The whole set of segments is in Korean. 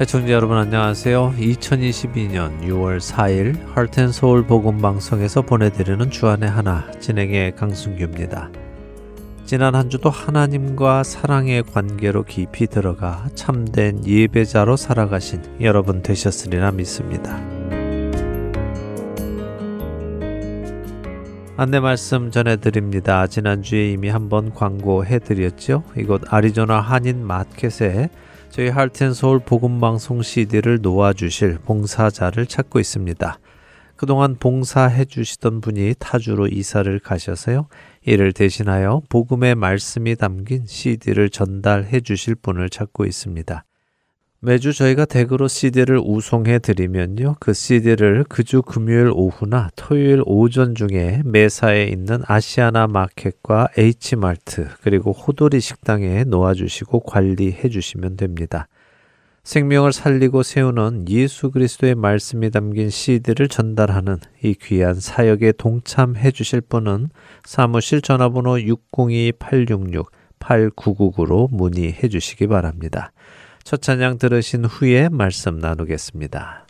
애청자 여러분 안녕하세요. 2022년 6월 4일 할텐서울 복음방송에서 보내드리는 주안의 하나 진행의 강승규입니다. 지난 한 주도 하나님과 사랑의 관계로 깊이 들어가 참된 예배자로 살아가신 여러분 되셨으리라 믿습니다. 안내 말씀 전해드립니다. 지난주에 이미 한번 광고해드렸죠. 이곳 아리조나 한인 마켓에 저희 할텐 서울 복음방송 CD를 놓아주실 봉사자를 찾고 있습니다. 그동안 봉사해 주시던 분이 타주로 이사를 가셔서요. 이를 대신하여 복음의 말씀이 담긴 CD를 전달해 주실 분을 찾고 있습니다. 매주 저희가 댁으로 CD를 우송해 드리면요. 그 CD를 그주 금요일 오후나 토요일 오전 중에 매사에 있는 아시아나 마켓과 H마트 그리고 호돌이 식당에 놓아 주시고 관리해 주시면 됩니다. 생명을 살리고 세우는 예수 그리스도의 말씀이 담긴 CD를 전달하는 이 귀한 사역에 동참해 주실 분은 사무실 전화번호 602-866-8999로 문의해 주시기 바랍니다. 첫 찬양 들으신 후에 말씀 나누겠습니다.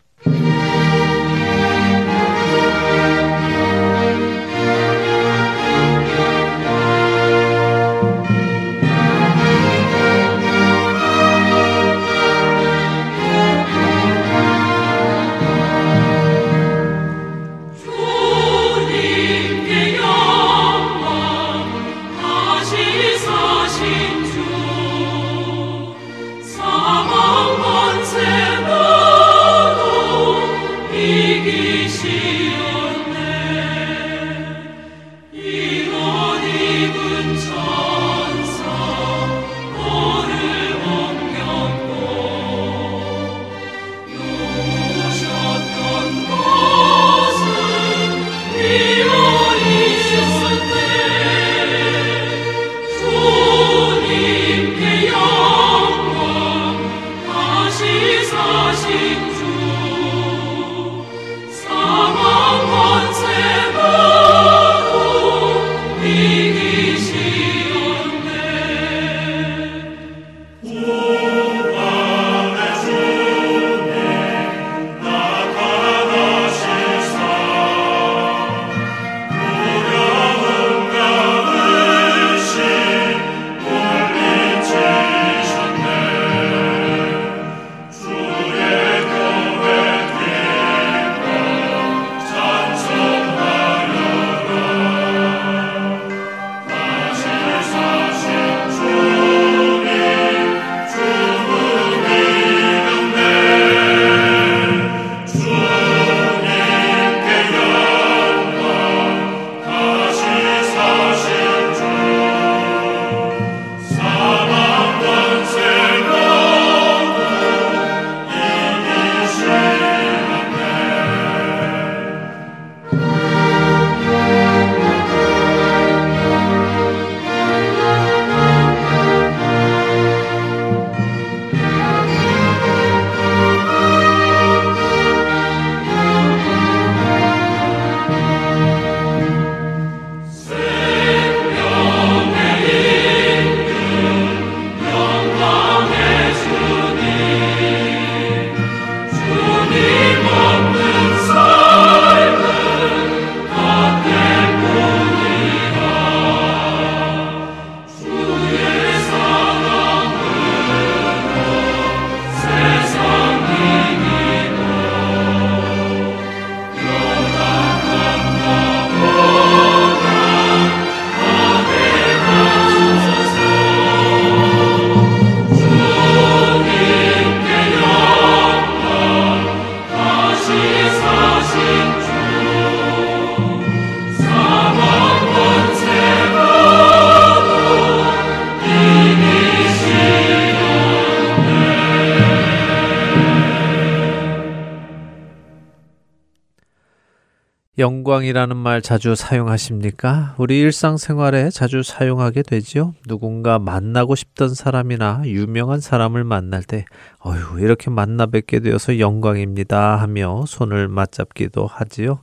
영광이라는 말 자주 사용하십니까? 우리 일상생활에 자주 사용하게 되지요. 누군가 만나고 싶던 사람이나 유명한 사람을 만날 때, 어휴, 이렇게 만나 뵙게 되어서 영광입니다 하며 손을 맞잡기도 하지요.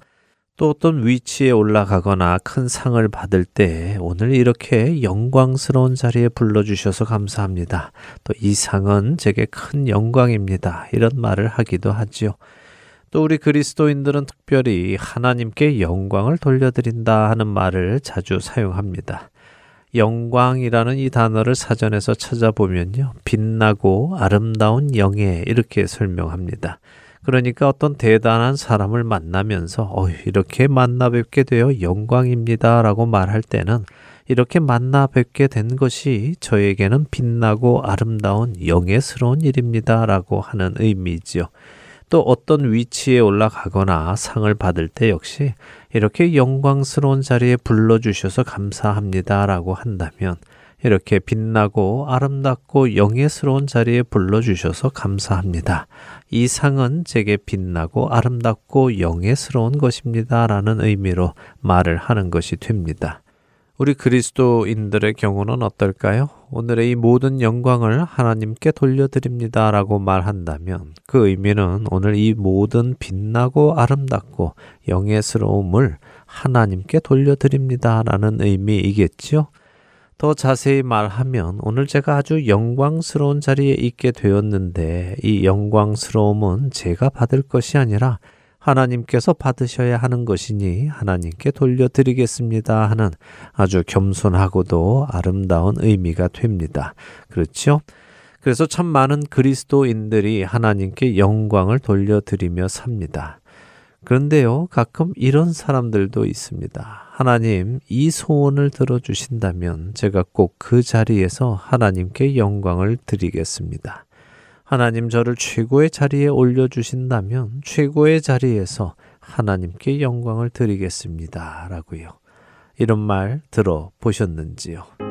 또 어떤 위치에 올라가거나 큰 상을 받을 때 오늘 이렇게 영광스러운 자리에 불러주셔서 감사합니다. 또 이 상은 제게 큰 영광입니다. 이런 말을 하기도 하지요. 또 우리 그리스도인들은 특별히 하나님께 영광을 돌려드린다 하는 말을 자주 사용합니다. 영광이라는 이 단어를 사전에서 찾아보면요. 빛나고 아름다운 영예 이렇게 설명합니다. 그러니까 어떤 대단한 사람을 만나면서 어, 이렇게 만나 뵙게 되어 영광입니다 라고 말할 때는 이렇게 만나 뵙게 된 것이 저에게는 빛나고 아름다운 영예스러운 일입니다 라고 하는 의미지요. 또 어떤 위치에 올라가거나 상을 받을 때 역시 이렇게 영광스러운 자리에 불러주셔서 감사합니다 라고 한다면 이렇게 빛나고 아름답고 영예스러운 자리에 불러주셔서 감사합니다. 이 상은 제게 빛나고 아름답고 영예스러운 것입니다. 라는 의미로 말을 하는 것이 됩니다. 우리 그리스도인들의 경우는 어떨까요? 오늘의 이 모든 영광을 하나님께 돌려드립니다. 라고 말한다면 그 의미는 오늘 이 모든 빛나고 아름답고 영예스러움을 하나님께 돌려드립니다. 라는 의미이겠지요. 더 자세히 말하면 오늘 제가 아주 영광스러운 자리에 있게 되었는데 이 영광스러움은 제가 받을 것이 아니라 하나님께서 받으셔야 하는 것이니 하나님께 돌려드리겠습니다 하는 아주 겸손하고도 아름다운 의미가 됩니다. 그렇죠? 그래서 참 많은 그리스도인들이 하나님께 영광을 돌려드리며 삽니다. 그런데요, 가끔 이런 사람들도 있습니다. 하나님, 이 소원을 들어주신다면 제가 꼭 그 자리에서 하나님께 영광을 드리겠습니다. 하나님 저를 최고의 자리에 올려주신다면 최고의 자리에서 하나님께 영광을 드리겠습니다. 라고요. 이런 말 들어보셨는지요?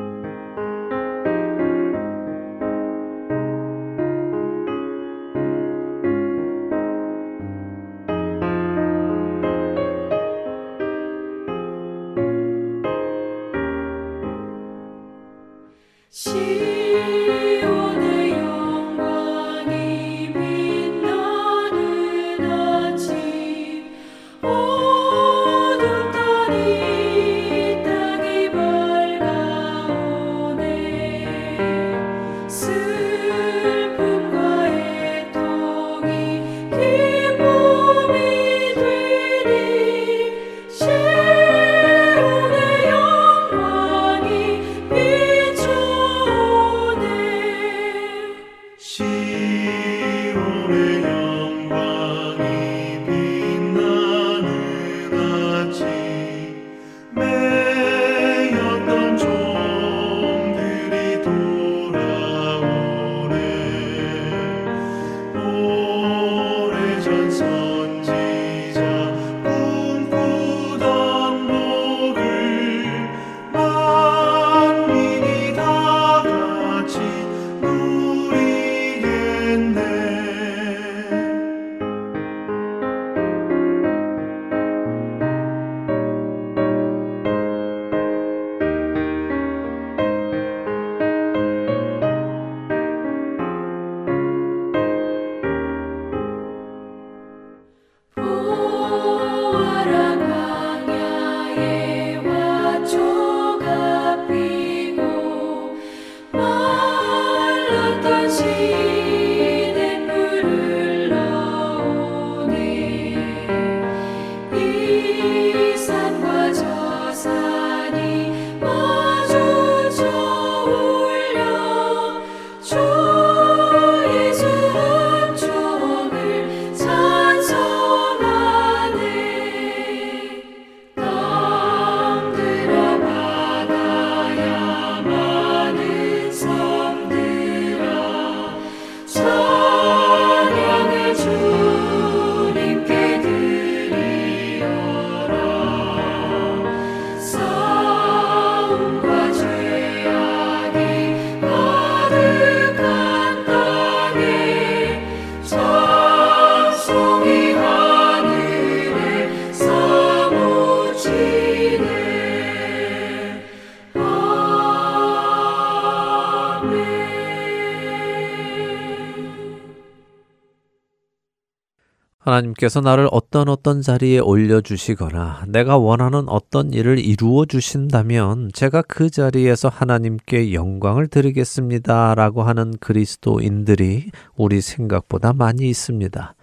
하나님께서 나를 어떤 어떤 자리에 올려주시거나 내가 원하는 어떤 일을 이루어 주신다면 제가 그 자리에서 하나님께 영광을 드리겠습니다. 라고 하는 그리스도인들이 우리 생각보다 많이 있습니다.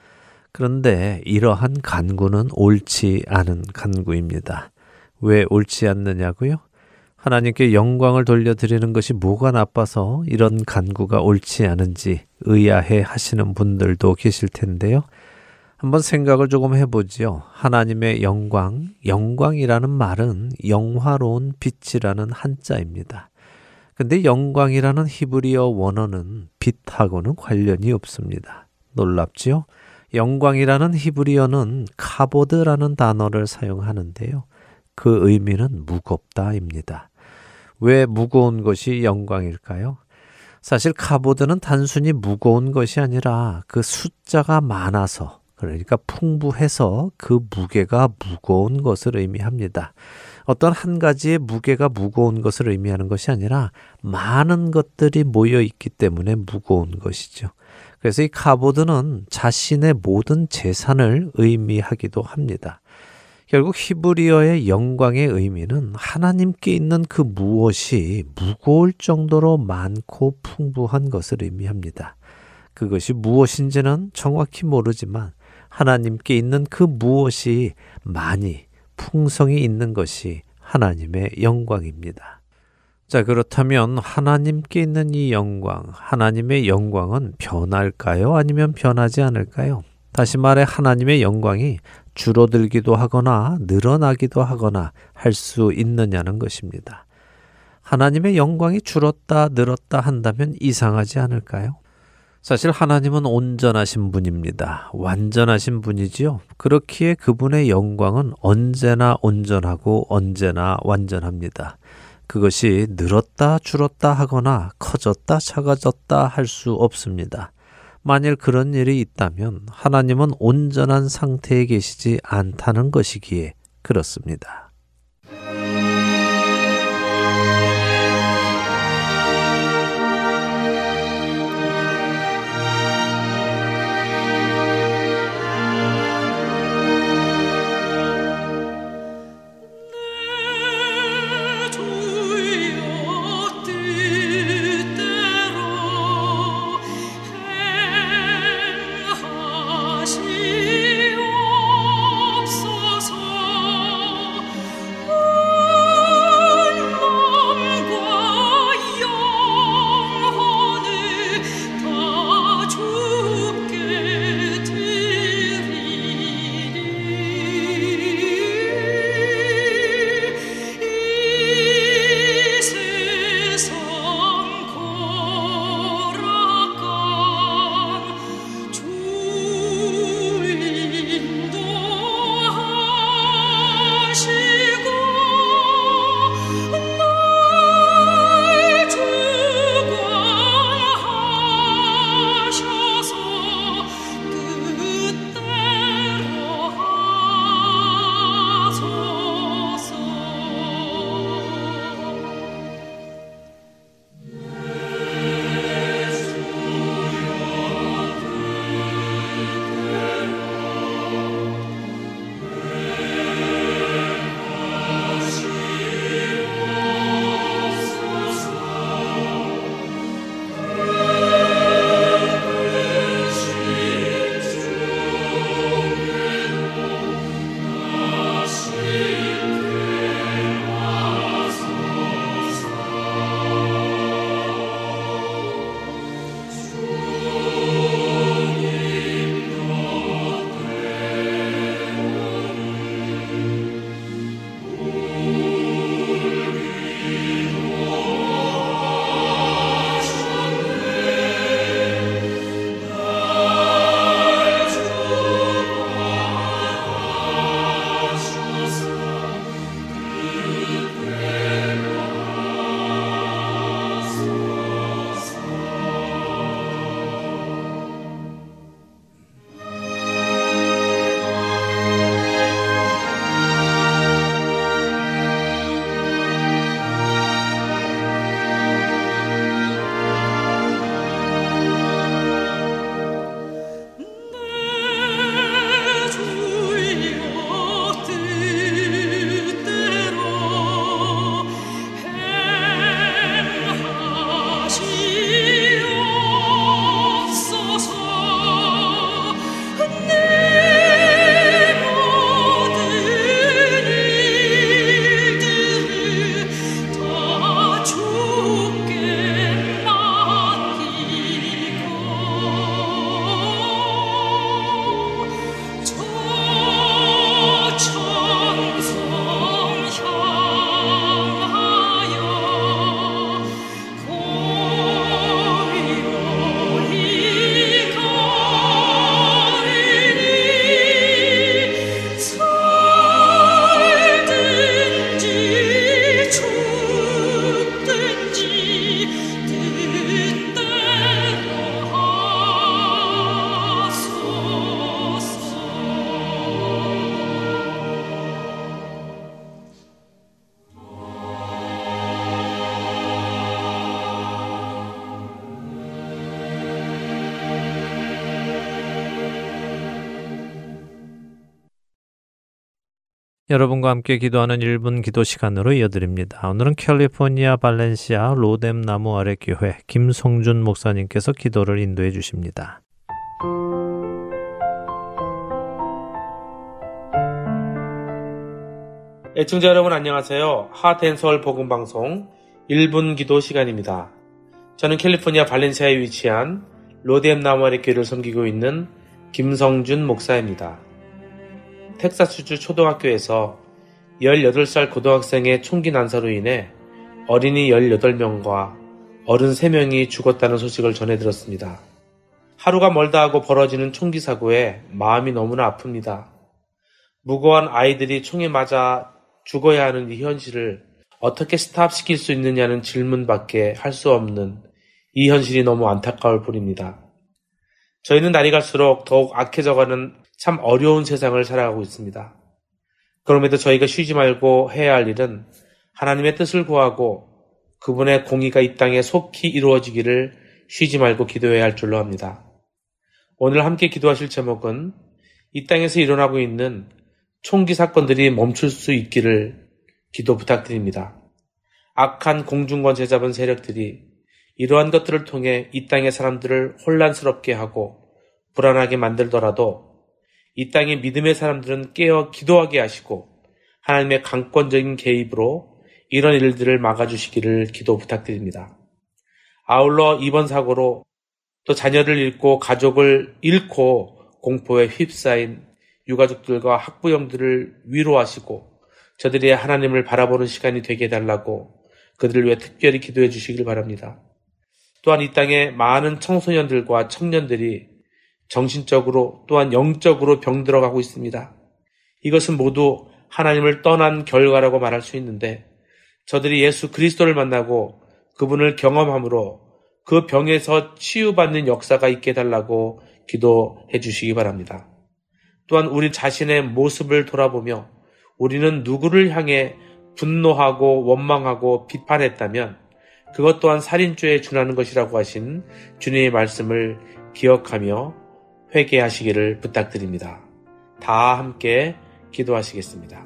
그런데 이러한 간구는 옳지 않은 간구입니다. 왜 옳지 않느냐고요? 하나님께 영광을 돌려드리는 것이 뭐가 나빠서 이런 간구가 옳지 않은지 의아해 하시는 분들도 계실 텐데요. 한번 생각을 조금 해보지요. 하나님의 영광, 영광이라는 말은 영화로운 빛이라는 한자입니다. 근데 영광이라는 히브리어 원어는 빛하고는 관련이 없습니다. 놀랍지요? 영광이라는 히브리어는 카보드라는 단어를 사용하는데요. 그 의미는 무겁다입니다. 왜 무거운 것이 영광일까요? 사실 카보드는 단순히 무거운 것이 아니라 그 숫자가 많아서 그러니까 풍부해서 그 무게가 무거운 것을 의미합니다. 어떤 한 가지의 무게가 무거운 것을 의미하는 것이 아니라 많은 것들이 모여 있기 때문에 무거운 것이죠. 그래서 이 카보드는 자신의 모든 재산을 의미하기도 합니다. 결국 히브리어의 영광의 의미는 하나님께 있는 그 무엇이 무거울 정도로 많고 풍부한 것을 의미합니다. 그것이 무엇인지는 정확히 모르지만 하나님께 있는 그 무엇이 많이 풍성이 있는 것이 하나님의 영광입니다. 자, 그렇다면 하나님께 있는 이 영광, 하나님의 영광은 변할까요? 아니면 변하지 않을까요? 다시 말해 하나님의 영광이 줄어들기도 하거나 늘어나기도 하거나 할 수 있느냐는 것입니다. 하나님의 영광이 줄었다 늘었다 한다면 이상하지 않을까요? 사실 하나님은 온전하신 분입니다. 완전하신 분이지요. 그렇기에 그분의 영광은 언제나 온전하고 언제나 완전합니다. 그것이 늘었다 줄었다 하거나 커졌다 작아졌다 할 수 없습니다. 만일 그런 일이 있다면 하나님은 온전한 상태에 계시지 않다는 것이기에 그렇습니다. 함께 기도하는 1분 기도 시간으로 이어드립니다. 오늘은 캘리포니아 발렌시아 로뎀 나무 아래 교회 김성준 목사님께서 기도를 인도해 주십니다. 애청자 여러분 안녕하세요. 하텐서울 복음 방송 1분 기도 시간입니다. 저는 캘리포니아 발렌시아에 위치한 로뎀 나무 아래 교회를 섬기고 있는 김성준 목사입니다. 텍사스주 초등학교에서 18살 고등학생의 총기 난사로 인해 어린이 18명과 어른 3명이 죽었다는 소식을 전해 들었습니다. 하루가 멀다 하고 벌어지는 총기 사고에 마음이 너무나 아픕니다. 무고한 아이들이 총에 맞아 죽어야 하는 이 현실을 어떻게 스탑시킬 수 있느냐는 질문밖에 할 수 없는 이 현실이 너무 안타까울 뿐입니다. 저희는 날이 갈수록 더욱 악해져가는 참 어려운 세상을 살아가고 있습니다. 그럼에도 저희가 쉬지 말고 해야 할 일은 하나님의 뜻을 구하고 그분의 공의가 이 땅에 속히 이루어지기를 쉬지 말고 기도해야 할 줄로 합니다. 오늘 함께 기도하실 제목은 이 땅에서 일어나고 있는 총기 사건들이 멈출 수 있기를 기도 부탁드립니다. 악한 공중권 제 잡은 세력들이 이러한 것들을 통해 이 땅의 사람들을 혼란스럽게 하고 불안하게 만들더라도 이 땅의 믿음의 사람들은 깨어 기도하게 하시고 하나님의 강권적인 개입으로 이런 일들을 막아주시기를 기도 부탁드립니다. 아울러 이번 사고로 또 자녀를 잃고 가족을 잃고 공포에 휩싸인 유가족들과 학부형들을 위로하시고 저들의 하나님을 바라보는 시간이 되게 해달라고 그들을 위해 특별히 기도해 주시길 바랍니다. 또한 이 땅에 많은 청소년들과 청년들이 정신적으로 또한 영적으로 병들어가고 있습니다. 이것은 모두 하나님을 떠난 결과라고 말할 수 있는데 저들이 예수 그리스도를 만나고 그분을 경험함으로 그 병에서 치유받는 역사가 있게 해달라고 기도해 주시기 바랍니다. 또한 우리 자신의 모습을 돌아보며 우리는 누구를 향해 분노하고 원망하고 비판했다면 그것 또한 살인죄에 준하는 것이라고 하신 주님의 말씀을 기억하며 회개하시기를 부탁드립니다. 다 함께 기도하시겠습니다.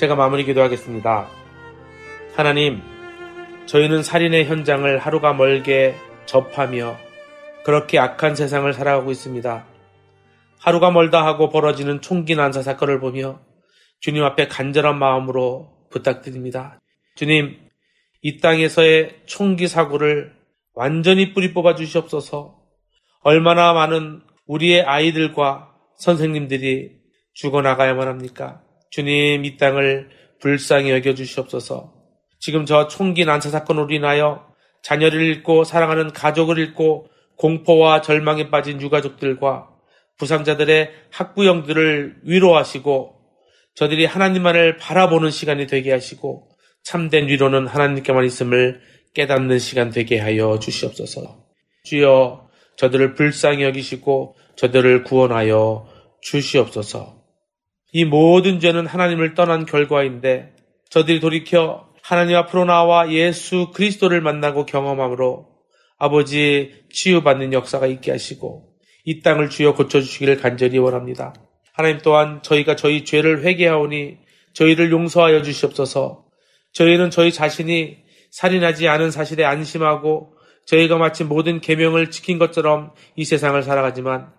제가 마무리 기도하겠습니다. 하나님, 저희는 살인의 현장을 하루가 멀게 접하며 그렇게 악한 세상을 살아가고 있습니다. 하루가 멀다 하고 벌어지는 총기 난사 사건을 보며 주님 앞에 간절한 마음으로 부탁드립니다. 주님, 이 땅에서의 총기 사고를 완전히 뿌리 뽑아 주시옵소서 얼마나 많은 우리의 아이들과 선생님들이 죽어나가야만 합니까? 주님 이 땅을 불쌍히 여겨 주시옵소서. 지금 저 총기 난사 사건으로 인하여 자녀를 잃고 사랑하는 가족을 잃고 공포와 절망에 빠진 유가족들과 부상자들의 학부형들을 위로하시고 저들이 하나님만을 바라보는 시간이 되게 하시고 참된 위로는 하나님께만 있음을 깨닫는 시간 되게 하여 주시옵소서. 주여 저들을 불쌍히 여기시고 저들을 구원하여 주시옵소서. 이 모든 죄는 하나님을 떠난 결과인데 저들이 돌이켜 하나님 앞으로 나와 예수 그리스도를 만나고 경험함으로 아버지 치유받는 역사가 있게 하시고 이 땅을 주여 고쳐주시기를 간절히 원합니다. 하나님 또한 저희가 저희 죄를 회개하오니 저희를 용서하여 주시옵소서 저희는 저희 자신이 살인하지 않은 사실에 안심하고 저희가 마치 모든 계명을 지킨 것처럼 이 세상을 살아가지만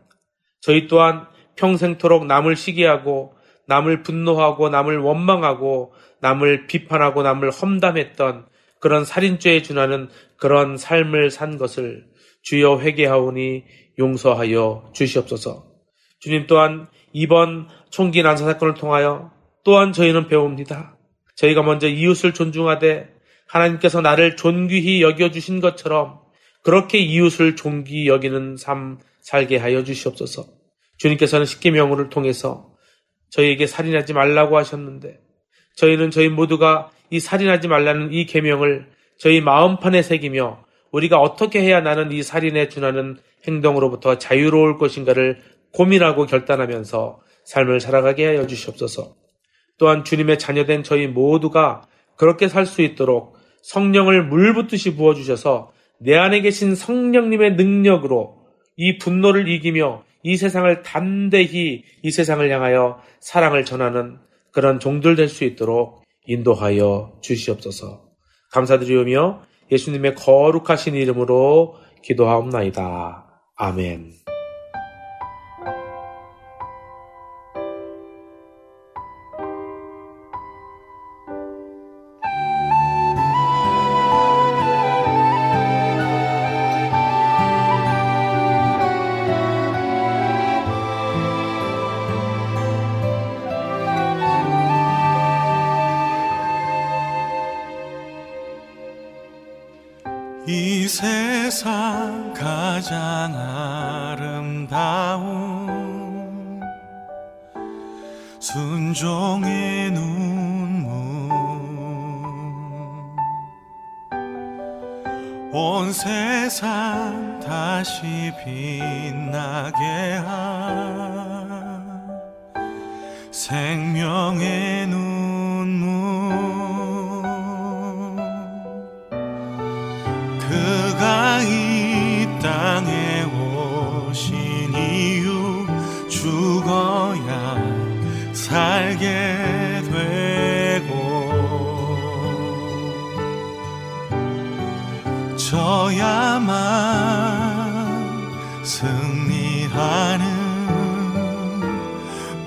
저희 또한 평생토록 남을 시기하고 남을 분노하고 남을 원망하고 남을 비판하고 남을 험담했던 그런 살인죄에 준하는 그런 삶을 산 것을 주여 회개하오니 용서하여 주시옵소서. 주님 또한 이번 총기 난사 사건을 통하여 또한 저희는 배웁니다. 저희가 먼저 이웃을 존중하되 하나님께서 나를 존귀히 여겨주신 것처럼 그렇게 이웃을 존귀히 여기는 삶 살게 하여 주시옵소서. 주님께서는 십계명호를 통해서 저희에게 살인하지 말라고 하셨는데 저희는 저희 모두가 이 살인하지 말라는 이 계명을 저희 마음판에 새기며 우리가 어떻게 해야 나는 이 살인에 준하는 행동으로부터 자유로울 것인가를 고민하고 결단하면서 삶을 살아가게 하여 주시옵소서. 또한 주님의 자녀된 저희 모두가 그렇게 살 수 있도록 성령을 물 붓듯이 부어주셔서 내 안에 계신 성령님의 능력으로 이 분노를 이기며 이 세상을 담대히 이 세상을 향하여 사랑을 전하는 그런 종들 될 수 있도록 인도하여 주시옵소서. 감사드리오며 예수님의 거룩하신 이름으로 기도하옵나이다. 아멘.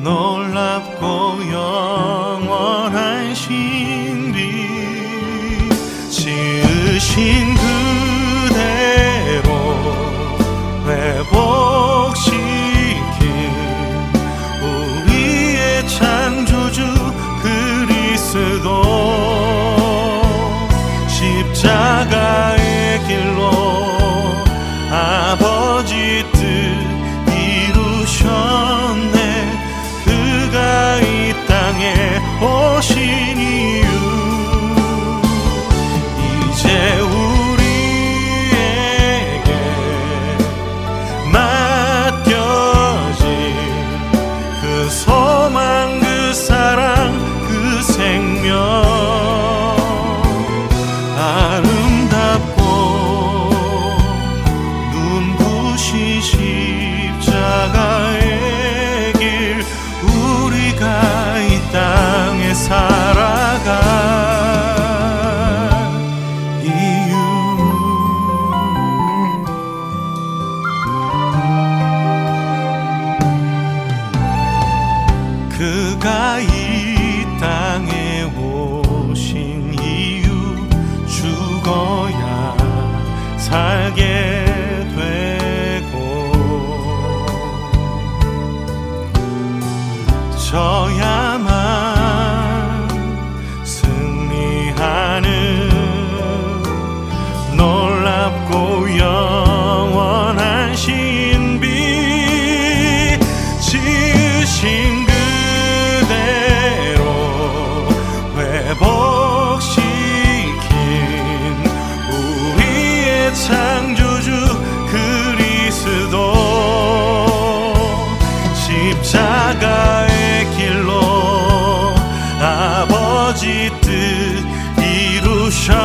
저 아버지 뜻 이루셨네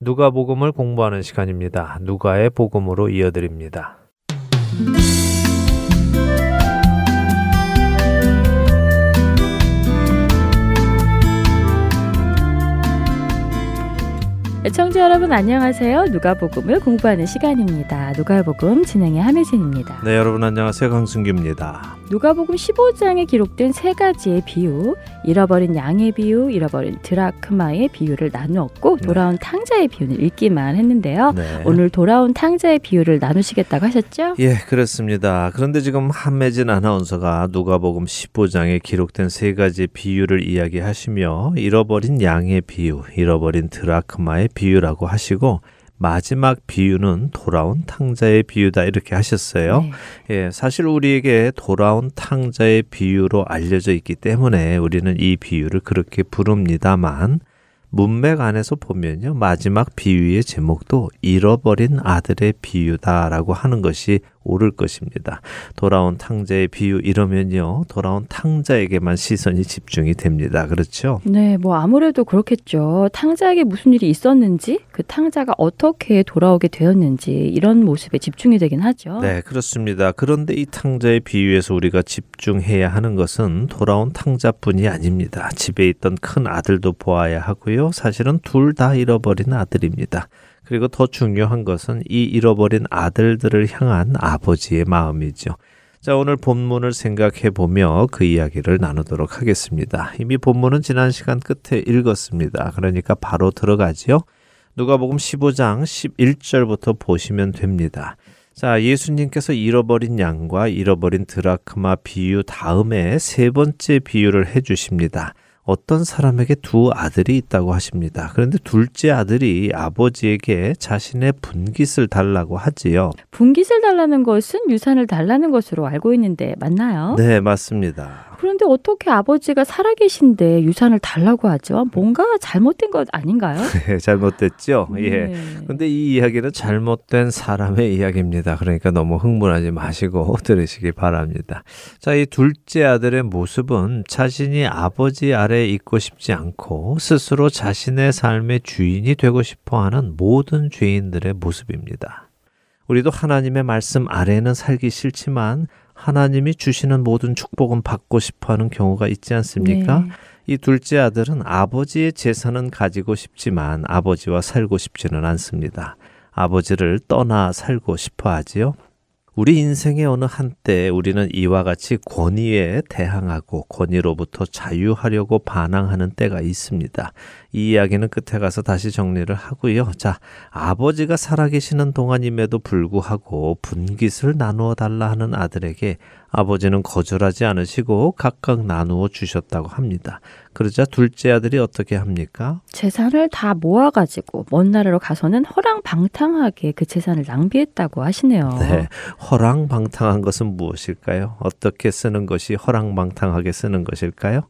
누가복음을 공부하는 시간입니다. 누가의 복음으로 이어드립니다. 청자 여러분 안녕하세요. 누가복음을 공부하는 시간입니다. 누가복음 진행의 함혜진입니다. 네, 여러분 안녕하세요. 강승규입니다. 누가복음 15장에 기록된 세 가지의 비유, 잃어버린 양의 비유, 잃어버린 드라크마의 비유를 나누었고 네. 돌아온 탕자의 비유는 읽기만 했는데요. 네. 오늘 돌아온 탕자의 비유를 나누시겠다고 하셨죠? 예, 그렇습니다. 그런데 지금 한매진 아나운서가 누가복음 15장에 기록된 세 가지 비유를 이야기하시며 잃어버린 양의 비유, 잃어버린 드라크마의 비유라고 하시고 마지막 비유는 돌아온 탕자의 비유다 이렇게 하셨어요. 네. 예, 사실 우리에게 돌아온 탕자의 비유로 알려져 있기 때문에 우리는 이 비유를 그렇게 부릅니다만 문맥 안에서 보면요. 마지막 비유의 제목도 잃어버린 아들의 비유다라고 하는 것이 옳을 것입니다. 돌아온 탕자의 비유 이러면요. 돌아온 탕자에게만 시선이 집중이 됩니다. 그렇죠? 네, 뭐 아무래도 그렇겠죠. 탕자에게 무슨 일이 있었는지, 그 탕자가 어떻게 돌아오게 되었는지 이런 모습에 집중이 되긴 하죠. 네, 그렇습니다. 그런데 이 탕자의 비유에서 우리가 집중해야 하는 것은 돌아온 탕자뿐이 아닙니다. 집에 있던 큰 아들도 보아야 하고요. 사실은 둘 다 잃어버린 아들입니다. 그리고 더 중요한 것은 이 잃어버린 아들들을 향한 아버지의 마음이죠. 자, 오늘 본문을 생각해 보며 그 이야기를 나누도록 하겠습니다. 이미 본문은 지난 시간 끝에 읽었습니다. 그러니까 바로 들어가지요. 누가복음 15장 11절부터 보시면 됩니다. 자, 예수님께서 잃어버린 양과 잃어버린 드라크마 비유 다음에 세 번째 비유를 해 주십니다. 어떤 사람에게 두 아들이 있다고 하십니다. 그런데 둘째 아들이 아버지에게 자신의 분깃을 달라고 하지요. 분깃을 달라는 것은 유산을 달라는 것으로 알고 있는데 맞나요? 네, 맞습니다. 그런데 어떻게 아버지가 살아계신데 유산을 달라고 하죠? 뭔가 잘못된 것 아닌가요? 네, 잘못됐죠. 예. 네. 근데 이 이야기는 잘못된 사람의 이야기입니다. 그러니까 너무 흥분하지 마시고 들으시기 바랍니다. 자, 이 둘째 아들의 모습은 자신이 아버지 아래에 있고 싶지 않고 스스로 자신의 삶의 주인이 되고 싶어 하는 모든 죄인들의 모습입니다. 우리도 하나님의 말씀 아래에는 살기 싫지만 하나님이 주시는 모든 축복은 받고 싶어 하는 경우가 있지 않습니까? 네. 이 둘째 아들은 아버지의 재산은 가지고 싶지만 아버지와 살고 싶지는 않습니다. 아버지를 떠나 살고 싶어 하지요. 우리 인생의 어느 한때 우리는 이와 같이 권위에 대항하고 권위로부터 자유하려고 반항하는 때가 있습니다. 이 이야기는 끝에 가서 다시 정리를 하고요. 자, 아버지가 살아계시는 동안임에도 불구하고 분깃을 나누어 달라 하는 아들에게 아버지는 거절하지 않으시고 각각 나누어 주셨다고 합니다. 그러자 둘째 아들이 어떻게 합니까? 재산을 다 모아가지고 먼 나라로 가서는 허랑방탕하게 그 재산을 낭비했다고 하시네요. 네. 허랑방탕한 것은 무엇일까요? 어떻게 쓰는 것이 허랑방탕하게 쓰는 것일까요?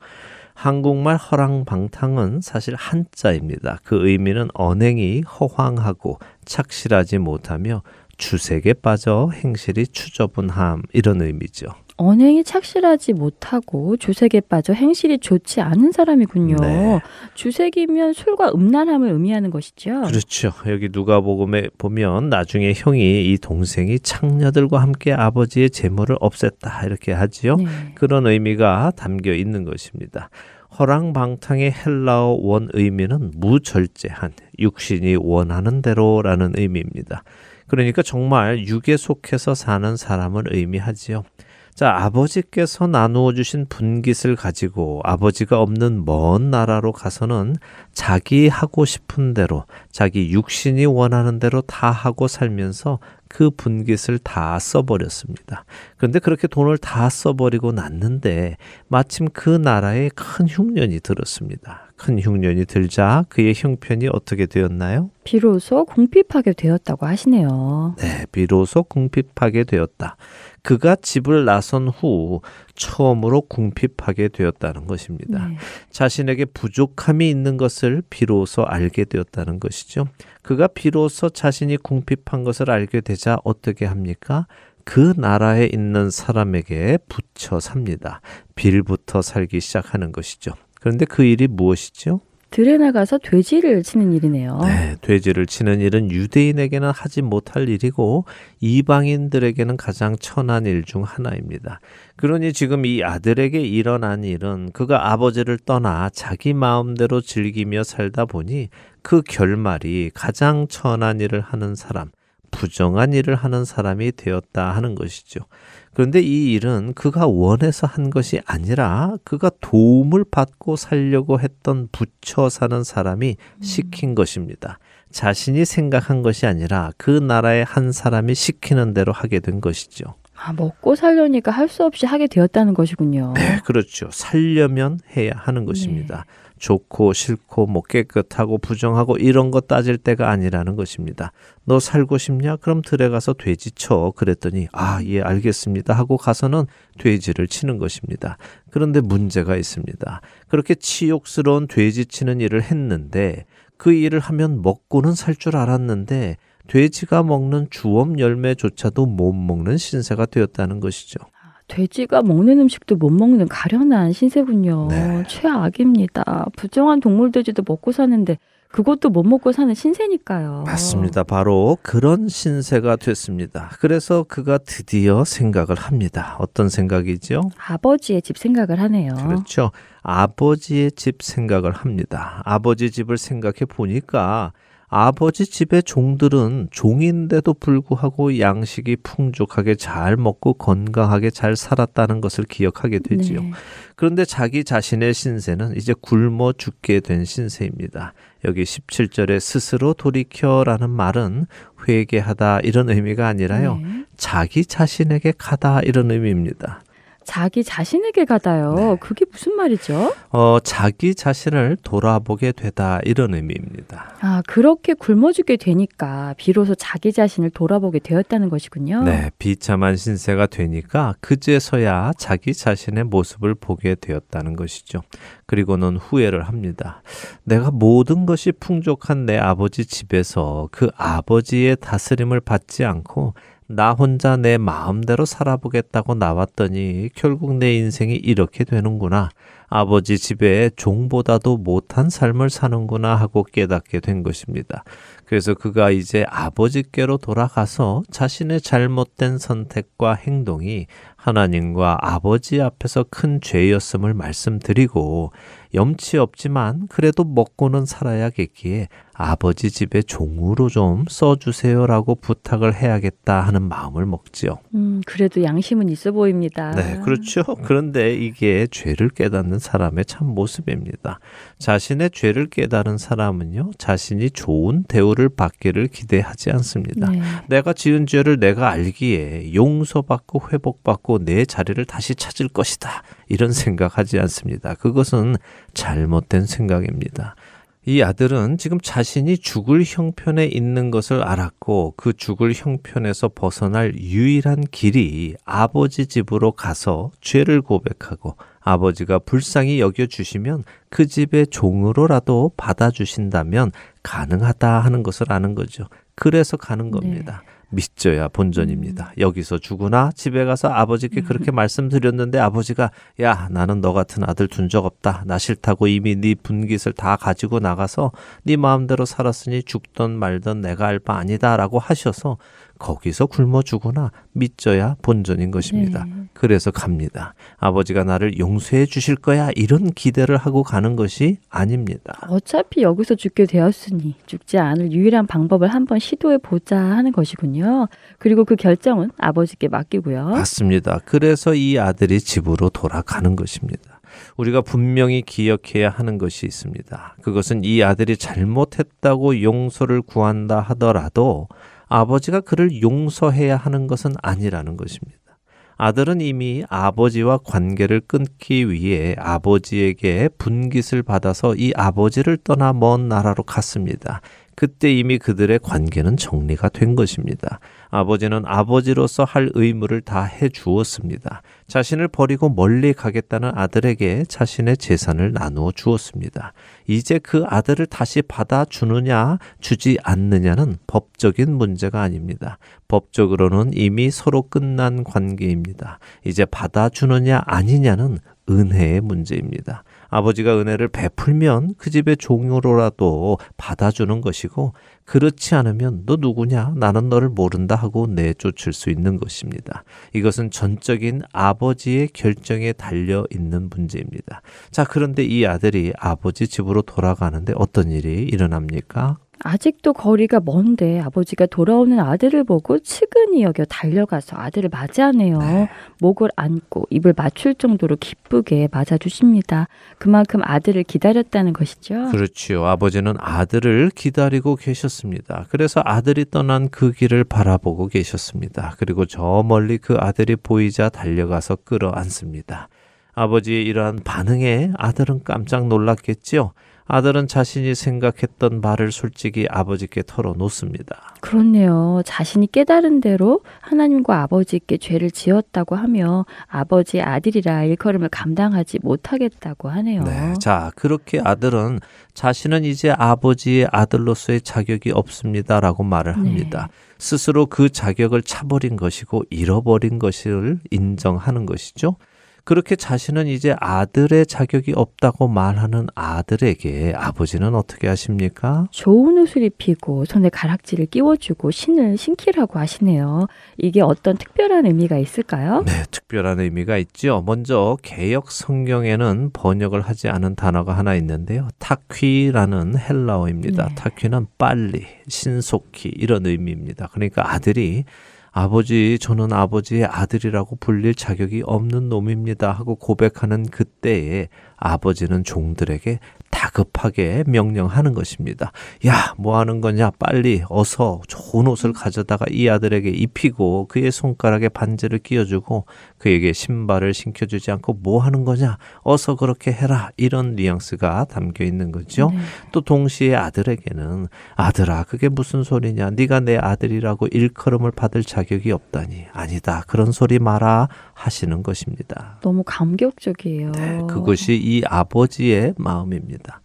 한국말 허랑방탕은 사실 한자입니다. 그 의미는 언행이 허황하고 착실하지 못하며 주색에 빠져 행실이 추저분함 이런 의미죠. 언행이 착실하지 못하고 주색에 빠져 행실이 좋지 않은 사람이군요. 네. 주색이면 술과 음란함을 의미하는 것이죠. 그렇죠. 여기 누가복음에 보면 나중에 형이 이 동생이 창녀들과 함께 아버지의 재물을 없앴다 이렇게 하지요. 네. 그런 의미가 담겨 있는 것입니다. 허랑방탕의 헬라어 원 의미는 무절제한, 육신이 원하는 대로라는 의미입니다. 그러니까 정말 육에 속해서 사는 사람을 의미하지요. 자, 아버지께서 나누어 주신 분깃을 가지고 아버지가 없는 먼 나라로 가서는 자기 하고 싶은 대로, 자기 육신이 원하는 대로 다 하고 살면서 그 분깃을 다 써버렸습니다. 그런데 그렇게 돈을 다 써버리고 났는데 마침 그 나라에 큰 흉년이 들었습니다. 큰 흉년이 들자 그의 형편이 어떻게 되었나요? 비로소 궁핍하게 되었다고 하시네요. 네, 비로소 궁핍하게 되었다. 그가 집을 나선 후 처음으로 궁핍하게 되었다는 것입니다. 네. 자신에게 부족함이 있는 것을 비로소 알게 되었다는 것이죠. 그가 비로소 자신이 궁핍한 것을 알게 되자 어떻게 합니까? 그 나라에 있는 사람에게 붙여 삽니다. 빌부터 살기 시작하는 것이죠. 그런데 그 일이 무엇이죠? 들에 나가서 돼지를 치는 일이네요. 네, 돼지를 치는 일은 유대인에게는 하지 못할 일이고 이방인들에게는 가장 천한 일 중 하나입니다. 그러니 지금 이 아들에게 일어난 일은 그가 아버지를 떠나 자기 마음대로 즐기며 살다 보니 그 결말이 가장 천한 일을 하는 사람, 부정한 일을 하는 사람이 되었다 하는 것이죠. 그런데 이 일은 그가 원해서 한 것이 아니라 그가 도움을 받고 살려고 했던 부처 사는 사람이 시킨 것입니다. 자신이 생각한 것이 아니라 그 나라의 한 사람이 시키는 대로 하게 된 것이죠. 아, 먹고 살려니까 할 수 없이 하게 되었다는 것이군요. 네, 그렇죠. 살려면 해야 하는 것입니다. 좋고 싫고 뭐 깨끗하고 부정하고 이런 거 따질 때가 아니라는 것입니다. 너 살고 싶냐? 그럼 들에 가서 돼지 쳐. 그랬더니 아, 예, 알겠습니다 하고 가서는 돼지를 치는 것입니다. 그런데 문제가 있습니다. 그렇게 치욕스러운 돼지 치는 일을 했는데 그 일을 하면 먹고는 살 줄 알았는데 돼지가 먹는 주엄 열매조차도 못 먹는 신세가 되었다는 것이죠. 돼지가 먹는 음식도 못 먹는 가련한 신세군요. 네. 최악입니다. 부정한 동물 돼지도 먹고 사는데 그것도 못 먹고 사는 신세니까요. 맞습니다. 바로 그런 신세가 됐습니다. 그래서 그가 드디어 생각을 합니다. 어떤 생각이죠? 아버지의 집 생각을 하네요. 그렇죠. 아버지의 집 생각을 합니다. 아버지 집을 생각해 보니까 아버지 집의 종들은 종인데도 불구하고 양식이 풍족하게 잘 먹고 건강하게 잘 살았다는 것을 기억하게 되지요. 네. 그런데 자기 자신의 신세는 이제 굶어 죽게 된 신세입니다. 여기 17절에 스스로 돌이켜라는 말은 회개하다 이런 의미가 아니라요. 네. 자기 자신에게 가다 이런 의미입니다. 자기 자신에게 가다요. 네. 그게 무슨 말이죠? 어, 자기 자신을 돌아보게 되다 이런 의미입니다. 아, 그렇게 굶어 죽게 되니까 비로소 자기 자신을 돌아보게 되었다는 것이군요. 네, 비참한 신세가 되니까 그제서야 자기 자신의 모습을 보게 되었다는 것이죠. 그리고는 후회를 합니다. 내가 모든 것이 풍족한 내 아버지 집에서 그 아버지의 다스림을 받지 않고 나 혼자 내 마음대로 살아보겠다고 나왔더니 결국 내 인생이 이렇게 되는구나. 아버지 집에 종보다도 못한 삶을 사는구나 하고 깨닫게 된 것입니다. 그래서 그가 이제 아버지께로 돌아가서 자신의 잘못된 선택과 행동이 하나님과 아버지 앞에서 큰 죄였음을 말씀드리고 염치 없지만 그래도 먹고는 살아야겠기에 아버지 집에 종으로 좀 써주세요라고 부탁을 해야겠다 하는 마음을 먹지요. 음, 그래도 양심은 있어 보입니다. 네, 그렇죠. 그런데 이게 죄를 깨닫는 사람의 참 모습입니다. 자신의 죄를 깨달은 사람은요, 자신이 좋은 대우를 받기를 기대하지 않습니다. 네. 내가 지은 죄를 내가 알기에 용서받고 회복받고 내 자리를 다시 찾을 것이다. 이런 생각하지 않습니다. 그것은 잘못된 생각입니다. 이 아들은 지금 자신이 죽을 형편에 있는 것을 알았고 그 죽을 형편에서 벗어날 유일한 길이 아버지 집으로 가서 죄를 고백하고 아버지가 불쌍히 여겨주시면 그 집의 종으로라도 받아주신다면 가능하다 하는 것을 아는 거죠. 그래서 가는 겁니다. 믿져야 본전입니다. 여기서 죽으나 집에 가서 아버지께 그렇게 말씀드렸는데 아버지가 야 나는 너 같은 아들 둔 적 없다. 나 싫다고 이미 네 분깃을 다 가지고 나가서 네 마음대로 살았으니 죽던 말던 내가 알 바 아니다라고 하셔서 거기서 굶어 죽으나 믿져야 본전인 것입니다. 네. 그래서 갑니다. 아버지가 나를 용서해 주실 거야 이런 기대를 하고 가는 것이 아닙니다. 어차피 여기서 죽게 되었으니 죽지 않을 유일한 방법을 한번 시도해 보자 하는 것이군요. 그리고 그 결정은 아버지께 맡기고요. 맞습니다. 그래서 이 아들이 집으로 돌아가는 것입니다. 우리가 분명히 기억해야 하는 것이 있습니다. 그것은 이 아들이 잘못했다고 용서를 구한다 하더라도 아버지가 그를 용서해야 하는 것은 아니라는 것입니다. 아들은 이미 아버지와 관계를 끊기 위해 아버지에게 분깃을 받아서 이 아버지를 떠나 먼 나라로 갔습니다. 그때 이미 그들의 관계는 정리가 된 것입니다. 아버지는 아버지로서 할 의무를 다 해 주었습니다. 자신을 버리고 멀리 가겠다는 아들에게 자신의 재산을 나누어 주었습니다. 이제 그 아들을 다시 받아 주느냐, 주지 않느냐는 법적인 문제가 아닙니다. 법적으로는 이미 서로 끝난 관계입니다. 이제 받아 주느냐, 아니냐는 은혜의 문제입니다. 아버지가 은혜를 베풀면 그 집의 종으로라도 받아주는 것이고 그렇지 않으면 너 누구냐 나는 너를 모른다 하고 내쫓을 수 있는 것입니다. 이것은 전적인 아버지의 결정에 달려 있는 문제입니다. 자 그런데 이 아들이 아버지 집으로 돌아가는데 어떤 일이 일어납니까? 아직도 거리가 먼데 아버지가 돌아오는 아들을 보고 측은히 여겨 달려가서 아들을 맞이하네요. 네. 목을 안고 입을 맞출 정도로 기쁘게 맞아주십니다. 그만큼 아들을 기다렸다는 것이죠. 그렇지요. 아버지는 아들을 기다리고 계셨습니다. 그래서 아들이 떠난 그 길을 바라보고 계셨습니다. 그리고 저 멀리 그 아들이 보이자 달려가서 끌어안습니다. 아버지의 이러한 반응에 아들은 깜짝 놀랐겠지요. 아들은 자신이 생각했던 말을 솔직히 아버지께 털어놓습니다. 그렇네요. 자신이 깨달은 대로 하나님과 아버지께 죄를 지었다고 하며 아버지의 아들이라 일컬음을 감당하지 못하겠다고 하네요. 네. 자, 그렇게 아들은 자신은 이제 아버지의 아들로서의 자격이 없습니다라고 말을 합니다. 스스로 그 자격을 차버린 것이고 잃어버린 것을 인정하는 것이죠. 그렇게 자신은 이제 아들의 자격이 없다고 말하는 아들에게 아버지는 어떻게 하십니까? 좋은 옷을 입히고 손에 가락지를 끼워주고 신을 신기라고 하시네요. 이게 어떤 특별한 의미가 있을까요? 네, 특별한 의미가 있죠. 먼저 개역 성경에는 번역을 하지 않은 단어가 하나 있는데요. 타퀴라는 헬라어입니다. 네. 타퀴는 빨리, 신속히 이런 의미입니다. 그러니까 아들이 아버지, 저는 아버지의 아들이라고 불릴 자격이 없는 놈입니다. 하고 고백하는 그때에 아버지는 종들에게 다급하게 명령하는 것입니다. 야, 뭐 하는 거냐? 빨리 어서 좋은 옷을 가져다가 이 아들에게 입히고 그의 손가락에 반지를 끼워주고 그에게 신발을 신겨주지 않고 뭐 하는 거냐? 어서 그렇게 해라. 이런 뉘앙스가 담겨 있는 거죠. 네. 또 동시에 아들에게는 아들아 그게 무슨 소리냐 네가 내 아들이라고 일컬음을 받을 자격이 없다니 아니다 그런 소리 마라 하시는 것입니다. 너무 감격적이에요. 네, 그것이 이 아버지의 마음입니다.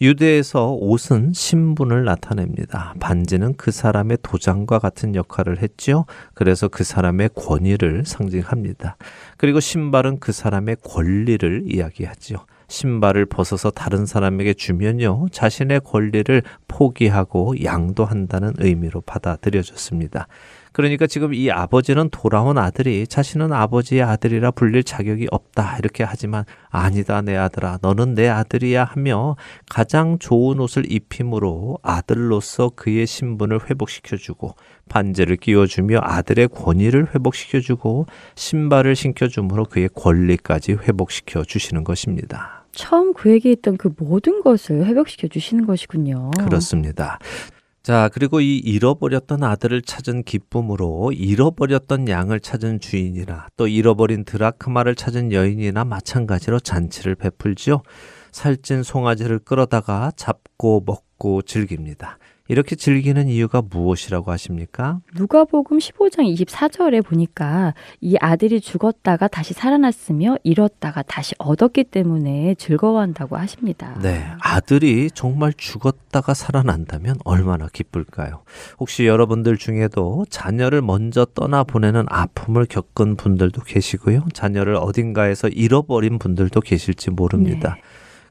유대에서 옷은 신분을 나타냅니다. 반지는 그 사람의 도장과 같은 역할을 했죠. 그래서 그 사람의 권위를 상징합니다. 그리고 신발은 그 사람의 권리를 이야기하지요. 신발을 벗어서 다른 사람에게 주면요. 자신의 권리를 포기하고 양도한다는 의미로 받아들여졌습니다. 그러니까 지금 이 아버지는 돌아온 아들이 자신은 아버지의 아들이라 불릴 자격이 없다. 이렇게 하지만 아니다, 내 아들아. 너는 내 아들이야 하며 가장 좋은 옷을 입힘으로 아들로서 그의 신분을 회복시켜주고 반지를 끼워주며 아들의 권위를 회복시켜주고 신발을 신겨줌으로 그의 권리까지 회복시켜 주시는 것입니다. 처음 그에게 있던 그 모든 것을 회복시켜 주시는 것이군요. 그렇습니다. 자, 그리고 이 잃어버렸던 아들을 찾은 기쁨으로 잃어버렸던 양을 찾은 주인이나 또 잃어버린 드라크마를 찾은 여인이나 마찬가지로 잔치를 베풀지요. 살찐 송아지를 끌어다가 잡고 먹고 즐깁니다. 이렇게 즐기는 이유가 무엇이라고 하십니까? 누가복음 15장 24절에 보니까 이 아들이 죽었다가 다시 살아났으며 잃었다가 다시 얻었기 때문에 즐거워한다고 하십니다. 네, 아들이 정말 죽었다가 살아난다면 얼마나 기쁠까요? 혹시 여러분들 중에도 자녀를 먼저 떠나 보내는 아픔을 겪은 분들도 계시고요. 자녀를 어딘가에서 잃어버린 분들도 계실지 모릅니다. 네.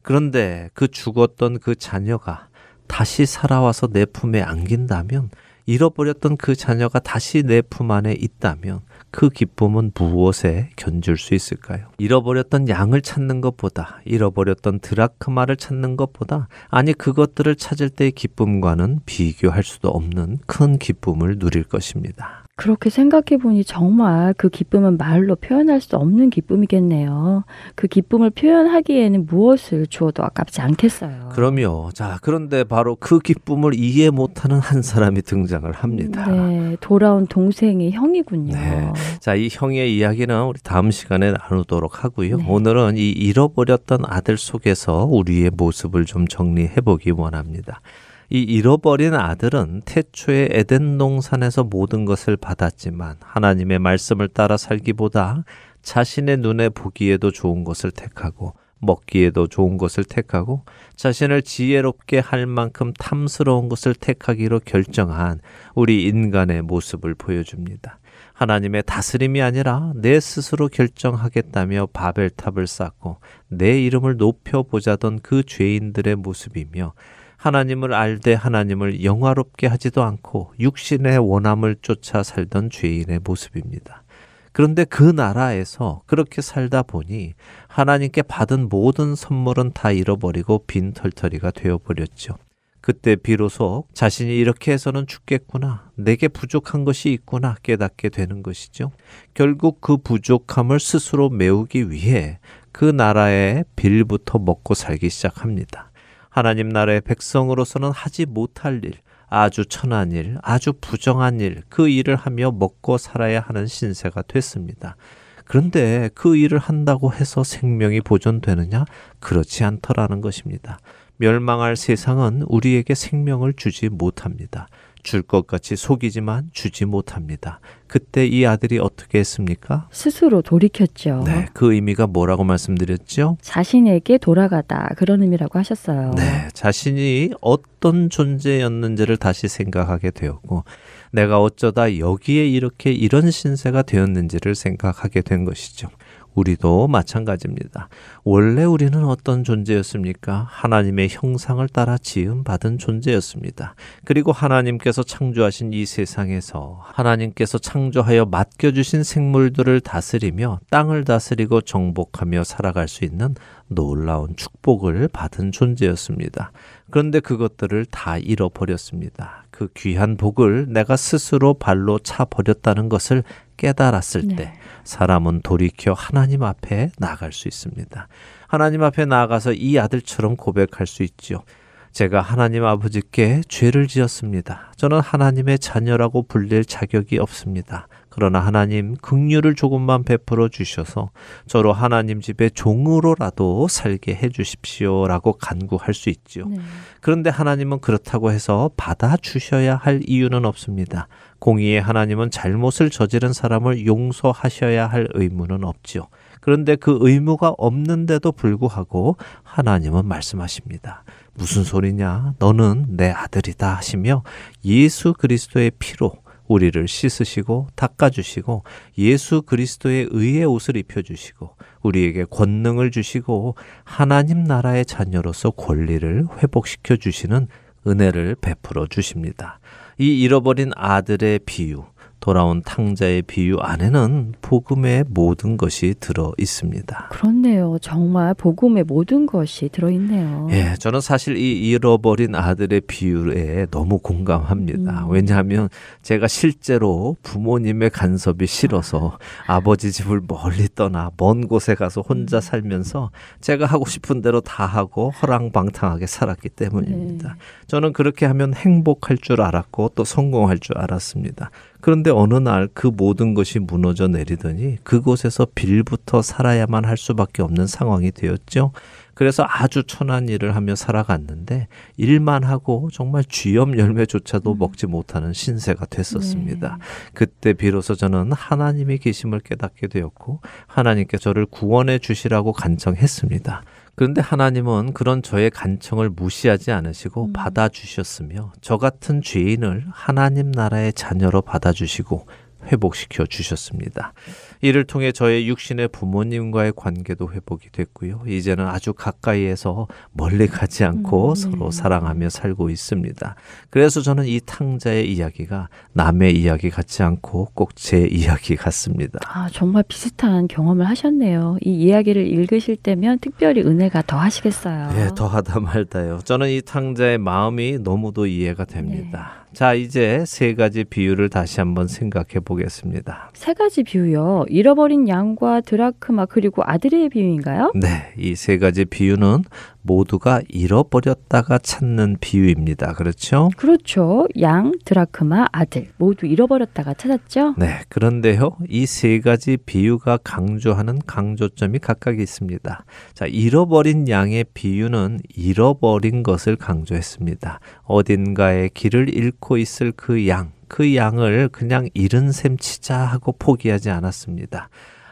그런데 그 죽었던 그 자녀가 다시 살아와서 내 품에 안긴다면 잃어버렸던 그 자녀가 다시 내 품 안에 있다면 그 기쁨은 무엇에 견줄 수 있을까요? 잃어버렸던 양을 찾는 것보다 잃어버렸던 드라크마를 찾는 것보다 아니 그것들을 찾을 때의 기쁨과는 비교할 수도 없는 큰 기쁨을 누릴 것입니다. 그렇게 생각해 보니 정말 그 기쁨은 말로 표현할 수 없는 기쁨이겠네요. 그 기쁨을 표현하기에는 무엇을 주어도 아깝지 않겠어요. 그럼요. 자, 그런데 바로 그 기쁨을 이해 못하는 한 사람이 등장을 합니다. 네, 돌아온 동생의 형이군요. 네. 자, 이 형의 이야기는 우리 다음 시간에 나누도록 하고요. 네. 오늘은 이 잃어버렸던 아들 속에서 우리의 모습을 좀 정리해 보기 원합니다. 이 잃어버린 아들은 태초에 에덴 동산에서 모든 것을 받았지만 하나님의 말씀을 따라 살기보다 자신의 눈에 보기에도 좋은 것을 택하고 먹기에도 좋은 것을 택하고 자신을 지혜롭게 할 만큼 탐스러운 것을 택하기로 결정한 우리 인간의 모습을 보여줍니다. 하나님의 다스림이 아니라 내 스스로 결정하겠다며 바벨탑을 쌓고 내 이름을 높여보자던 그 죄인들의 모습이며 하나님을 알되 하나님을 영화롭게 하지도 않고 육신의 원함을 쫓아 살던 죄인의 모습입니다. 그런데 그 나라에서 그렇게 살다 보니 하나님께 받은 모든 선물은 다 잃어버리고 빈 털터리가 되어버렸죠. 그때 비로소 자신이 이렇게 해서는 죽겠구나. 내게 부족한 것이 있구나 깨닫게 되는 것이죠. 결국 그 부족함을 스스로 메우기 위해 그 나라의 빌부터 먹고 살기 시작합니다. 하나님 나라의 백성으로서는 하지 못할 일, 아주 천한 일, 아주 부정한 일, 그 일을 하며 먹고 살아야 하는 신세가 됐습니다. 그런데 그 일을 한다고 해서 생명이 보존되느냐? 그렇지 않더라는 것입니다. 멸망할 세상은 우리에게 생명을 주지 못합니다. 줄 것 같이 속이지만 주지 못합니다. 그때 이 아들이 어떻게 했습니까? 스스로 돌이켰죠. 네, 그 의미가 뭐라고 말씀드렸죠? 자신에게 돌아가다 그런 의미라고 하셨어요. 네, 자신이 어떤 존재였는지를 다시 생각하게 되었고, 내가 어쩌다 여기에 이렇게 이런 신세가 되었는지를 생각하게 된 것이죠. 우리도 마찬가지입니다. 원래 우리는 어떤 존재였습니까? 하나님의 형상을 따라 지음 받은 존재였습니다. 그리고 하나님께서 창조하신 이 세상에서 하나님께서 창조하여 맡겨 주신 생물들을 다스리며 땅을 다스리고 정복하며 살아갈 수 있는 놀라운 축복을 받은 존재였습니다. 그런데 그것들을 다 잃어버렸습니다. 그 귀한 복을 내가 스스로 발로 차 버렸다는 것을 깨달았을 네. 때 사람은 돌이켜 하나님 앞에 나갈 수 있습니다. 하나님 앞에 나아가서 이 아들처럼 고백할 수 있지요. 제가 하나님 아버지께 죄를 지었습니다. 저는 하나님의 자녀라고 불릴 자격이 없습니다. 그러나 하나님 긍휼을 조금만 베풀어 주셔서 저로 하나님 집에 종으로라도 살게 해 주십시오라고 간구할 수 있지요. 네. 그런데 하나님은 그렇다고 해서 받아 주셔야 할 이유는 없습니다. 공의의 하나님은 잘못을 저지른 사람을 용서하셔야 할 의무는 없지요. 그런데 그 의무가 없는데도 불구하고 하나님은 말씀하십니다. 무슨 소리냐? 너는 내 아들이다 하시며 예수 그리스도의 피로 우리를 씻으시고 닦아주시고 예수 그리스도의 의의 옷을 입혀주시고 우리에게 권능을 주시고 하나님 나라의 자녀로서 권리를 회복시켜 주시는 은혜를 베풀어 주십니다. 이 잃어버린 아들의 비유, 돌아온 탕자의 비유 안에는 복음의 모든 것이 들어 있습니다. 그렇네요. 정말 복음의 모든 것이 들어 있네요. 예, 저는 사실 이 잃어버린 아들의 비유에 너무 공감합니다. 음. 왜냐하면 제가 실제로 부모님의 간섭이 싫어서 아 버지 집을 멀리 떠나 먼 곳에 가서 혼자 살면서 제가 하고 싶은 대로 다 하고 허랑방탕하게 살았기 때문입니다. 저는 그렇게 하면 행복할 줄 알았고 또 성공할 줄 알았습니다. 그런데 어느 날 그 모든 것이 무너져 내리더니 그곳에서 빌부터 살아야만 할 수밖에 없는 상황이 되었죠. 그래서 아주 천한 일을 하며 살아갔는데 일만 하고 정말 쥐염 열매조차도 먹지 못하는 신세가 됐었습니다. 그때 비로소 저는 하나님이 계심을 깨닫게 되었고 하나님께 저를 구원해 주시라고 간청했습니다. 그런데 하나님은 그런 저의 간청을 무시하지 않으시고 음. 받아주셨으며 저 같은 죄인을 하나님 나라의 자녀로 받아주시고 회복시켜 주셨습니다. 이를 통해 저의 육신의 부모님과의 관계도 회복이 됐고요. 이제는 아주 가까이에서 멀리 가지 않고 음, 서로 네. 사랑하며 살고 있습니다. 그래서 저는 이 탕자의 이야기가 남의 이야기 같지 않고 꼭 제 이야기 같습니다. 아, 정말 비슷한 경험을 하셨네요. 이 이야기를 읽으실 때면 특별히 은혜가 더 하시겠어요. 예, 더하다 말다요. 저는 이 탕자의 마음이 너무도 이해가 됩니다. 자, 이제 세 가지 비유를 다시 한번 생각해 보겠습니다. 세 가지 비유요. 잃어버린 양과 드라크마 그리고 아들의 비유인가요? 네, 이 세 가지 비유는 모두가 잃어버렸다가 찾는 비유입니다. 그렇죠? 그렇죠. 양, 드라크마, 아들 모두 잃어버렸다가 찾았죠? 네, 그런데요, 이 세 가지 비유가 강조하는 강조점이 각각 있습니다. 자, 잃어버린 양의 비유는 잃어버린 것을 강조했습니다. 어딘가에 길을 잃고 있을 그 양, 그 양을 그냥 잃은 셈 치자 하고 포기하지 않았습니다.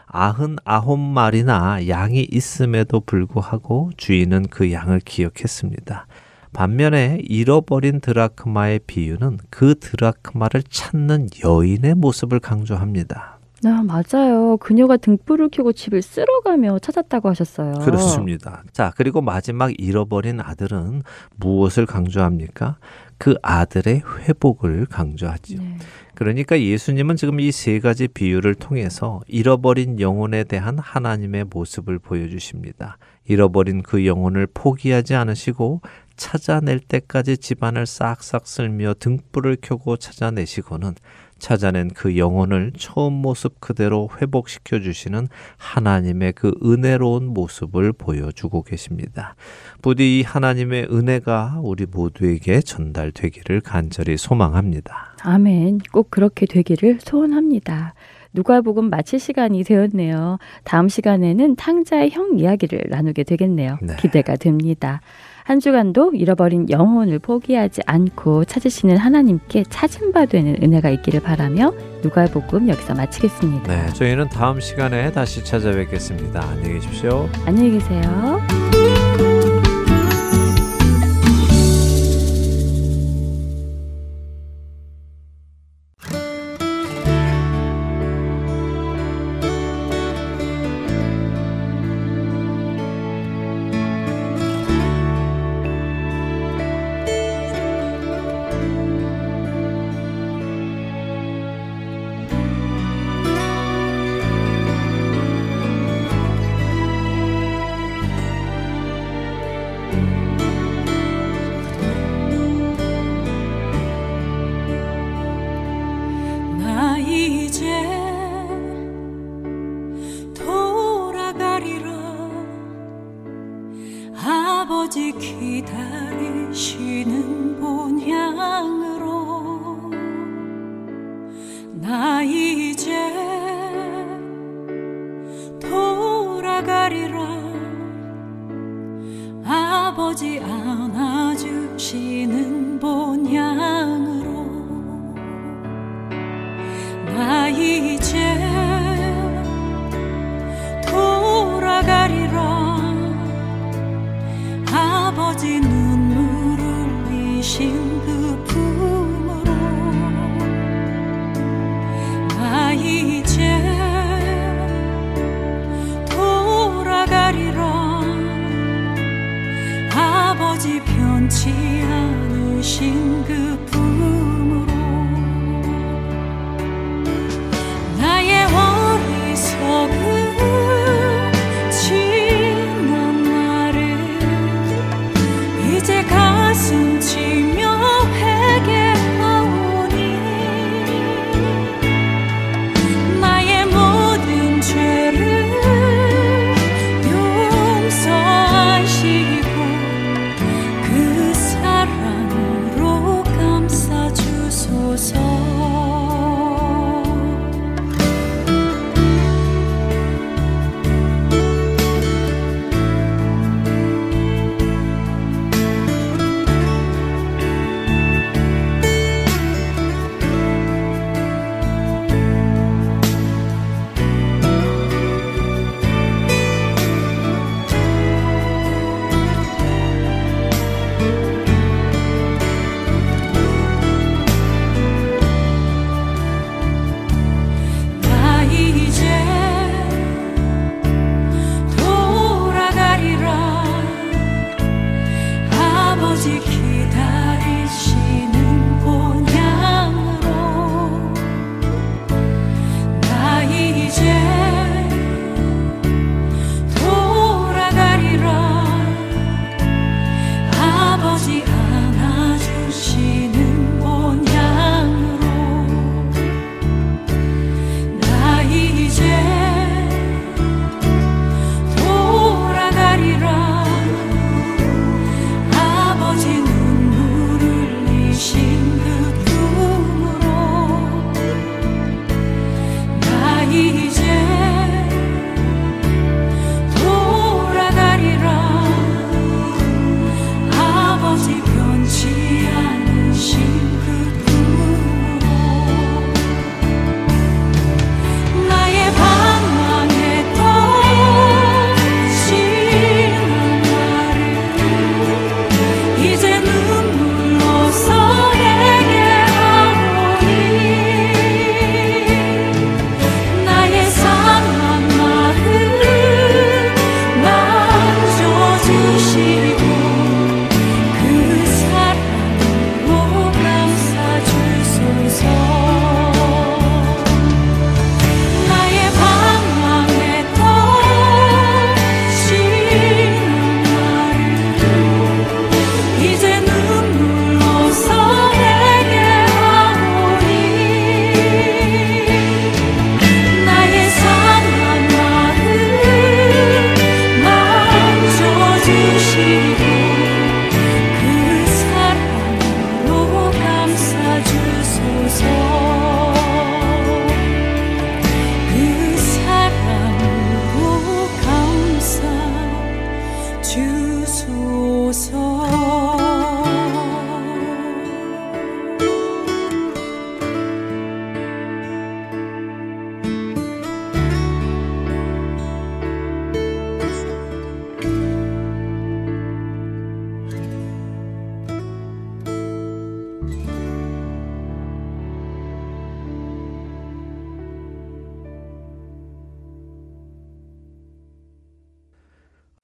아흔 아홉 마리나 양이 있음에도 불구하고 주인은 그 양을 기억했습니다. 반면에 잃어버린 드라크마의 비유는 그 드라크마를 찾는 여인의 모습을 강조합니다. 아, 맞아요. 그녀가 등불을 켜고 집을 쓸어가며 찾았다고 하셨어요. 그렇습니다. 자, 그리고 마지막 잃어버린 아들은 무엇을 강조합니까? 그 아들의 회복을 강조하지요. 네. 그러니까 예수님은 지금 이 세 가지 비유를 통해서 잃어버린 영혼에 대한 하나님의 모습을 보여주십니다. 잃어버린 그 영혼을 포기하지 않으시고 찾아낼 때까지 집안을 싹싹 쓸며 등불을 켜고 찾아내시고는 찾아낸 그 영혼을 처음 모습 그대로 회복시켜 주시는 하나님의 그 은혜로운 모습을 보여주고 계십니다. 부디 이 하나님의 은혜가 우리 모두에게 전달되기를 간절히 소망합니다. 아멘. 꼭 그렇게 되기를 소원합니다. 누가복음 마칠 시간이 되었네요. 다음 시간에는 탕자의 형 이야기를 나누게 되겠네요. 네. 기대가 됩니다. 한 주간도 잃어버린 영혼을 포기하지 않고 찾으시는 하나님께 찾은 바 되는 은혜가 있기를 바라며 누가복음 여기서 마치겠습니다. 네, 저희는 다음 시간에 다시 찾아뵙겠습니다. 안녕히 계십시오. 안녕히 계세요.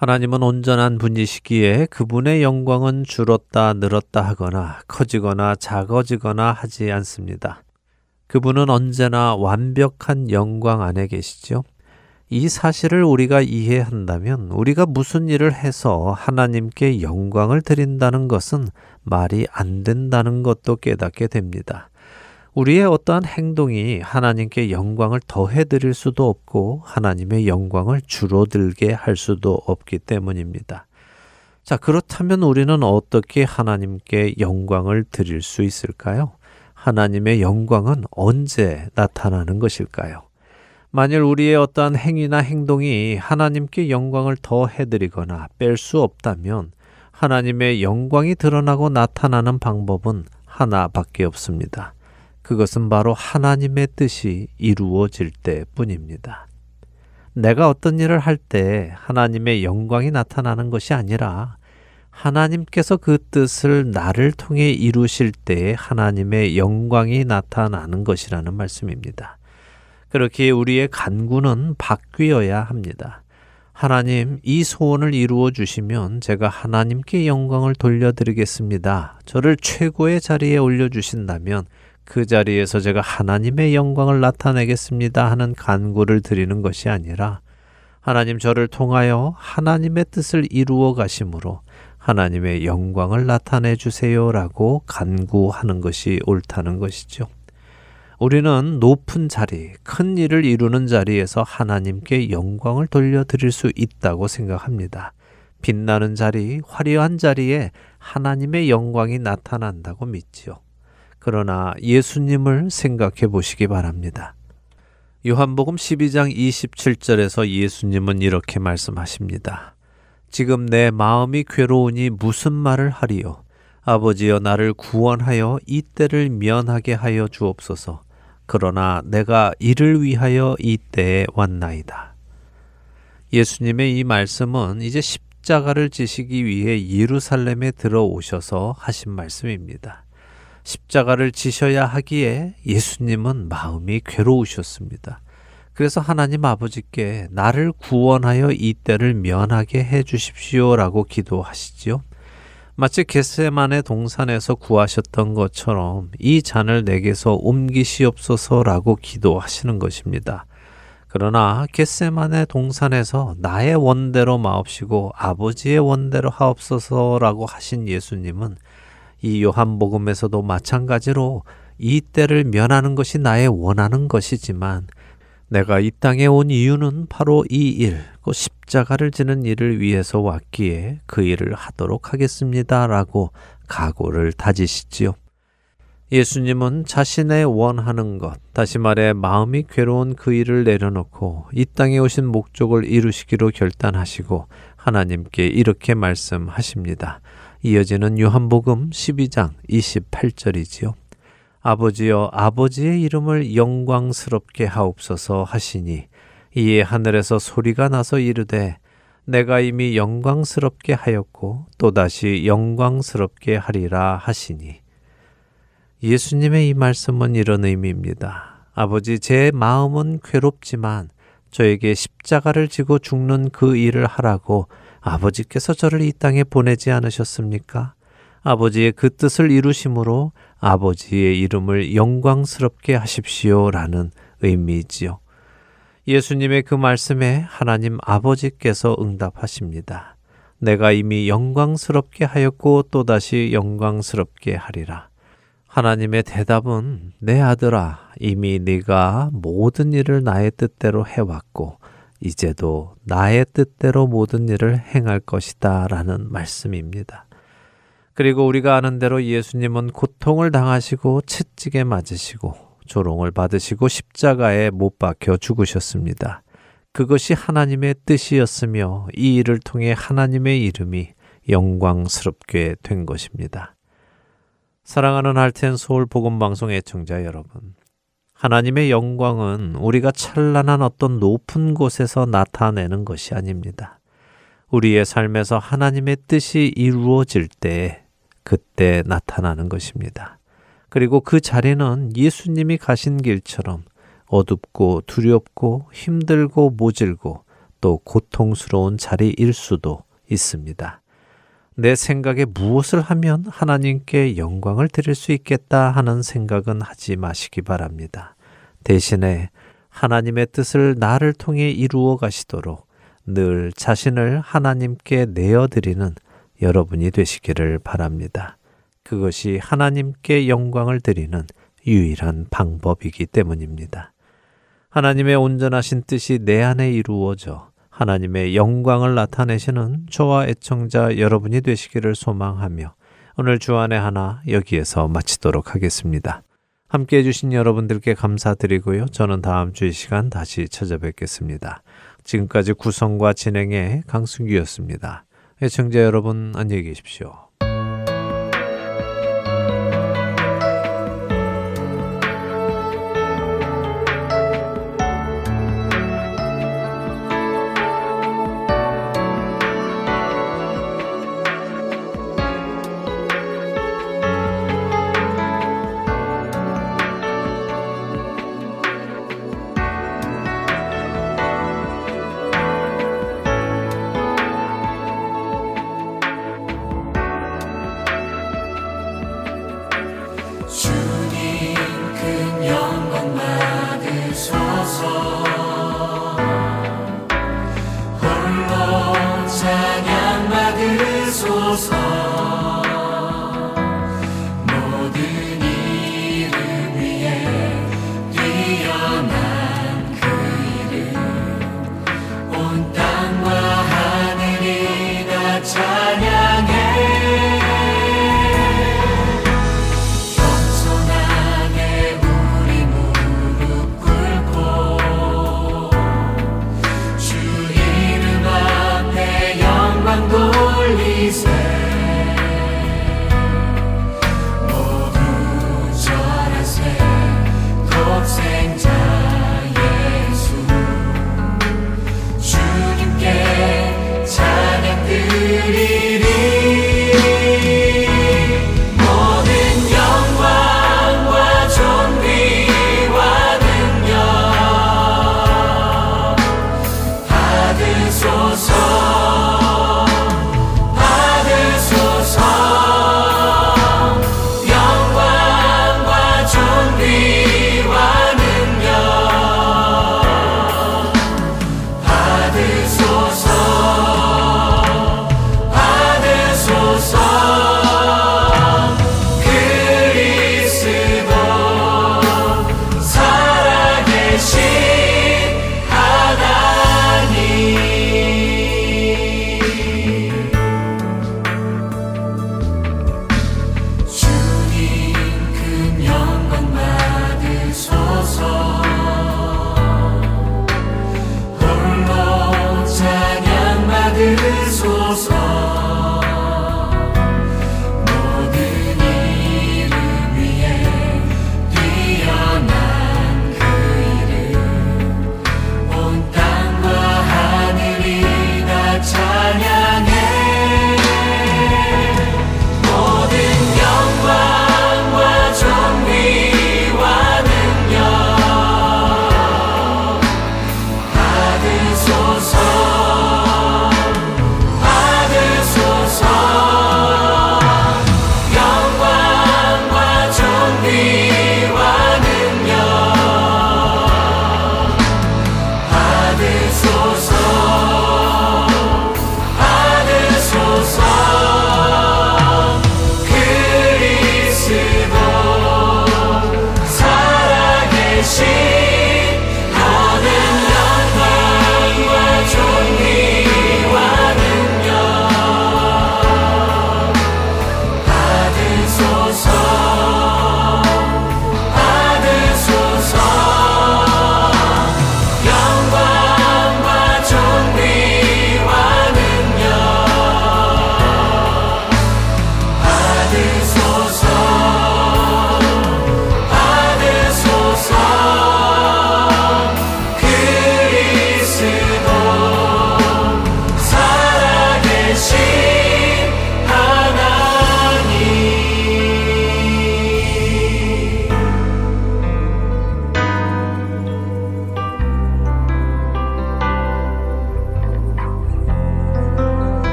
하나님은 온전한 분이시기에 그분의 영광은 줄었다 늘었다 하거나 커지거나 작아지거나 하지 않습니다. 그분은 언제나 완벽한 영광 안에 계시죠. 이 사실을 우리가 이해한다면 우리가 무슨 일을 해서 하나님께 영광을 드린다는 것은 말이 안 된다는 것도 깨닫게 됩니다. 우리의 어떠한 행동이 하나님께 영광을 더해 드릴 수도 없고 하나님의 영광을 줄어들게 할 수도 없기 때문입니다. 자, 그렇다면 우리는 어떻게 하나님께 영광을 드릴 수 있을까요? 하나님의 영광은 언제 나타나는 것일까요? 만일 우리의 어떠한 행위나 행동이 하나님께 영광을 더 해드리거나 뺄 수 없다면 하나님의 영광이 드러나고 나타나는 방법은 하나밖에 없습니다. 그것은 바로 하나님의 뜻이 이루어질 때 뿐입니다. 내가 어떤 일을 할 때 하나님의 영광이 나타나는 것이 아니라 하나님께서 그 뜻을 나를 통해 이루실 때에 하나님의 영광이 나타나는 것이라는 말씀입니다. 그렇게 우리의 간구는 바뀌어야 합니다. 하나님, 이 소원을 이루어 주시면 제가 하나님께 영광을 돌려드리겠습니다. 저를 최고의 자리에 올려주신다면 그 자리에서 제가 하나님의 영광을 나타내겠습니다 하는 간구를 드리는 것이 아니라 하나님 저를 통하여 하나님의 뜻을 이루어 가심으로 하나님의 영광을 나타내 주세요라고 간구하는 것이 옳다는 것이죠. 우리는 높은 자리, 큰 일을 이루는 자리에서 하나님께 영광을 돌려드릴 수 있다고 생각합니다. 빛나는 자리, 화려한 자리에 하나님의 영광이 나타난다고 믿지요. 그러나 예수님을 생각해 보시기 바랍니다. 요한복음 12장 27절에서 예수님은 이렇게 말씀하십니다. 지금 내 마음이 괴로우니 무슨 말을 하리요? 아버지여 나를 구원하여 이 때를 면하게 하여 주옵소서. 그러나 내가 이를 위하여 이 때에 왔나이다. 예수님의 이 말씀은 이제 십자가를 지시기 위해 예루살렘에 들어오셔서 하신 말씀입니다. 십자가를 지셔야 하기에 예수님은 마음이 괴로우셨습니다. 그래서 하나님 아버지께 나를 구원하여 이 때를 면하게 해 주십시오라고 기도하시지요. 마치 겟세만의 동산에서 구하셨던 것처럼 이 잔을 내게서 옮기시옵소서라고 기도하시는 것입니다. 그러나 겟세만의 동산에서 나의 원대로 마옵시고 아버지의 원대로 하옵소서라고 하신 예수님은 이 요한복음에서도 마찬가지로 이 때를 면하는 것이 나의 원하는 것이지만 내가 이 땅에 온 이유는 바로 이 일, 그 십자가를 지는 일을 위해서 왔기에 그 일을 하도록 하겠습니다. 라고 각오를 다지시지요. 예수님은 자신의 원하는 것, 다시 말해 마음이 괴로운 그 일을 내려놓고 이 땅에 오신 목적을 이루시기로 결단하시고 하나님께 이렇게 말씀하십니다. 이어지는 요한복음 12장 28절이지요. 아버지여 아버지의 이름을 영광스럽게 하옵소서 하시니 이에 하늘에서 소리가 나서 이르되 내가 이미 영광스럽게 하였고 또다시 영광스럽게 하리라 하시니 예수님의 이 말씀은 이런 의미입니다. 아버지 제 마음은 괴롭지만 저에게 십자가를 지고 죽는 그 일을 하라고 아버지께서 저를 이 땅에 보내지 않으셨습니까? 아버지의 그 뜻을 이루심으로 아버지의 이름을 영광스럽게 하십시오라는 의미지요. 예수님의 그 말씀에 하나님 아버지께서 응답하십니다. 내가 이미 영광스럽게 하였고 또다시 영광스럽게 하리라. 하나님의 대답은 내 아들아 이미 네가 모든 일을 나의 뜻대로 해왔고 이제도 나의 뜻대로 모든 일을 행할 것이다 라는 말씀입니다. 그리고 우리가 아는 대로 예수님은 고통을 당하시고 채찍에 맞으시고 조롱을 받으시고 십자가에 못 박혀 죽으셨습니다. 그것이 하나님의 뜻이었으며 이 일을 통해 하나님의 이름이 영광스럽게 된 것입니다. 사랑하는 할텐 서울 복음 방송 애청자 여러분. 하나님의 영광은 우리가 찬란한 어떤 높은 곳에서 나타내는 것이 아닙니다. 우리의 삶에서 하나님의 뜻이 이루어질 때 그때 나타나는 것입니다. 그리고 그 자리는 예수님이 가신 길처럼 어둡고 두렵고 힘들고 모질고 또 고통스러운 자리일 수도 있습니다. 내 생각에 무엇을 하면 하나님께 영광을 드릴 수 있겠다 하는 생각은 하지 마시기 바랍니다. 대신에 하나님의 뜻을 나를 통해 이루어 가시도록 늘 자신을 하나님께 내어드리는 여러분이 되시기를 바랍니다. 그것이 하나님께 영광을 드리는 유일한 방법이기 때문입니다. 하나님의 온전하신 뜻이 내 안에 이루어져 하나님의 영광을 나타내시는 저와 애청자 여러분이 되시기를 소망하며 오늘 주안의 하나 여기에서 마치도록 하겠습니다. 함께 해주신 여러분들께 감사드리고요. 저는 다음 주 이 시간 다시 찾아뵙겠습니다. 지금까지 구성과 진행의 강순기였습니다. 애청자 여러분 안녕히 계십시오.